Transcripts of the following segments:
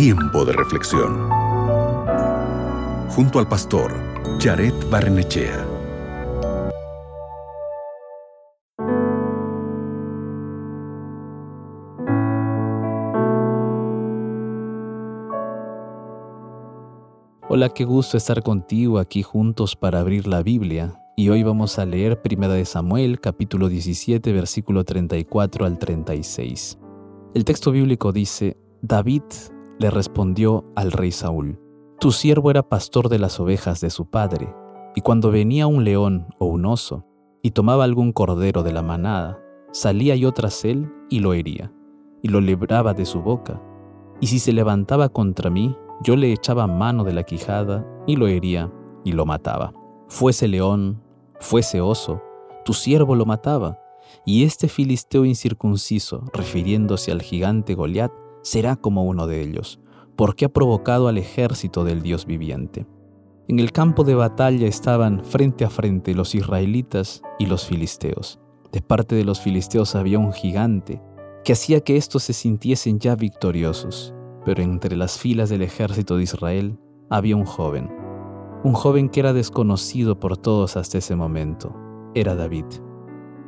Tiempo de reflexión. Junto al pastor Jared Barnechea. Hola, qué gusto estar contigo aquí juntos para abrir la Biblia. Y hoy vamos a leer 1 de Samuel, capítulo 17, versículo 34 al 36. El texto bíblico dice, David le respondió al rey Saúl, Tu siervo era pastor de las ovejas de su padre, y cuando venía un león o un oso, y tomaba algún cordero de la manada, salía yo tras él y lo hería, y lo libraba de su boca. Y si se levantaba contra mí, yo le echaba mano de la quijada y lo hería y lo mataba. Fuese león, fuese oso, tu siervo lo mataba, y este filisteo incircunciso, refiriéndose al gigante Goliat, será como uno de ellos, porque ha provocado al ejército del Dios viviente. En el campo de batalla estaban frente a frente los israelitas y los filisteos. De parte de los filisteos había un gigante que hacía que éstos se sintiesen ya victoriosos, pero entre las filas del ejército de Israel había un joven, un joven que era desconocido por todos hasta ese momento, era David.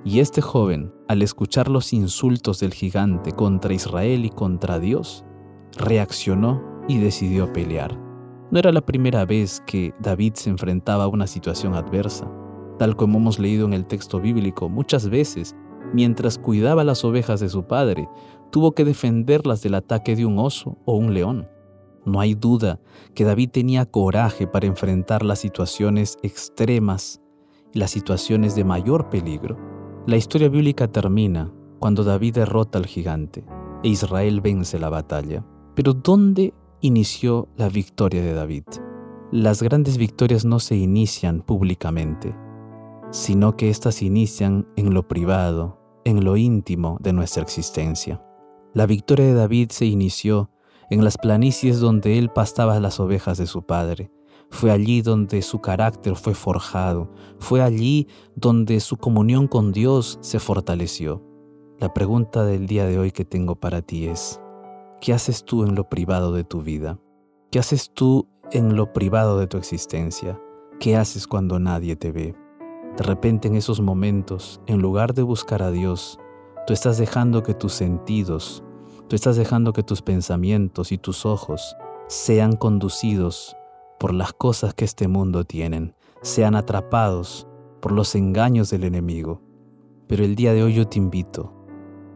Y este joven, al escuchar los insultos del gigante contra Israel y contra Dios, reaccionó y decidió pelear. No era la primera vez que David se enfrentaba a una situación adversa. Tal como hemos leído en el texto bíblico, muchas veces, mientras cuidaba las ovejas de su padre, tuvo que defenderlas del ataque de un oso o un león. No hay duda que David tenía coraje para enfrentar las situaciones extremas y las situaciones de mayor peligro. La historia bíblica termina cuando David derrota al gigante e Israel vence la batalla. Pero ¿dónde inició la victoria de David? Las grandes victorias no se inician públicamente, sino que éstas inician en lo privado, en lo íntimo de nuestra existencia. La victoria de David se inició en las planicies donde él pastaba las ovejas de su padre, fue allí donde su carácter fue forjado, fue allí donde su comunión con Dios se fortaleció. La pregunta del día de hoy que tengo para ti es, ¿qué haces tú en lo privado de tu vida? ¿Qué haces tú en lo privado de tu existencia? ¿Qué haces cuando nadie te ve? De repente en esos momentos, en lugar de buscar a Dios, tú estás dejando que tus sentidos, tú estás dejando que tus pensamientos y tus ojos sean conducidos por las cosas que este mundo tienen, sean atrapados por los engaños del enemigo. Pero el día de hoy yo te invito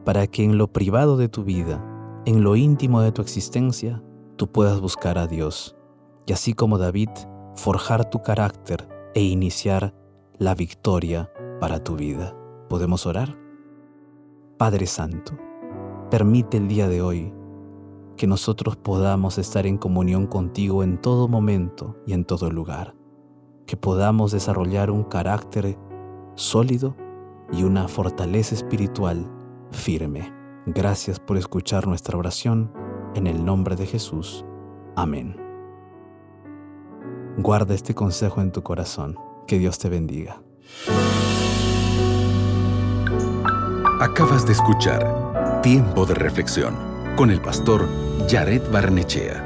para que en lo privado de tu vida, en lo íntimo de tu existencia, tú puedas buscar a Dios y así como David, forjar tu carácter e iniciar la victoria para tu vida. ¿Podemos orar? Padre Santo, permite el día de hoy que nosotros podamos estar en comunión contigo en todo momento y en todo lugar, que podamos desarrollar un carácter sólido y una fortaleza espiritual firme. Gracias por escuchar nuestra oración en el nombre de Jesús. Amén. Guarda este consejo en tu corazón. Que Dios te bendiga. Acabas de escuchar Tiempo de Reflexión con el pastor Jared Barnechea.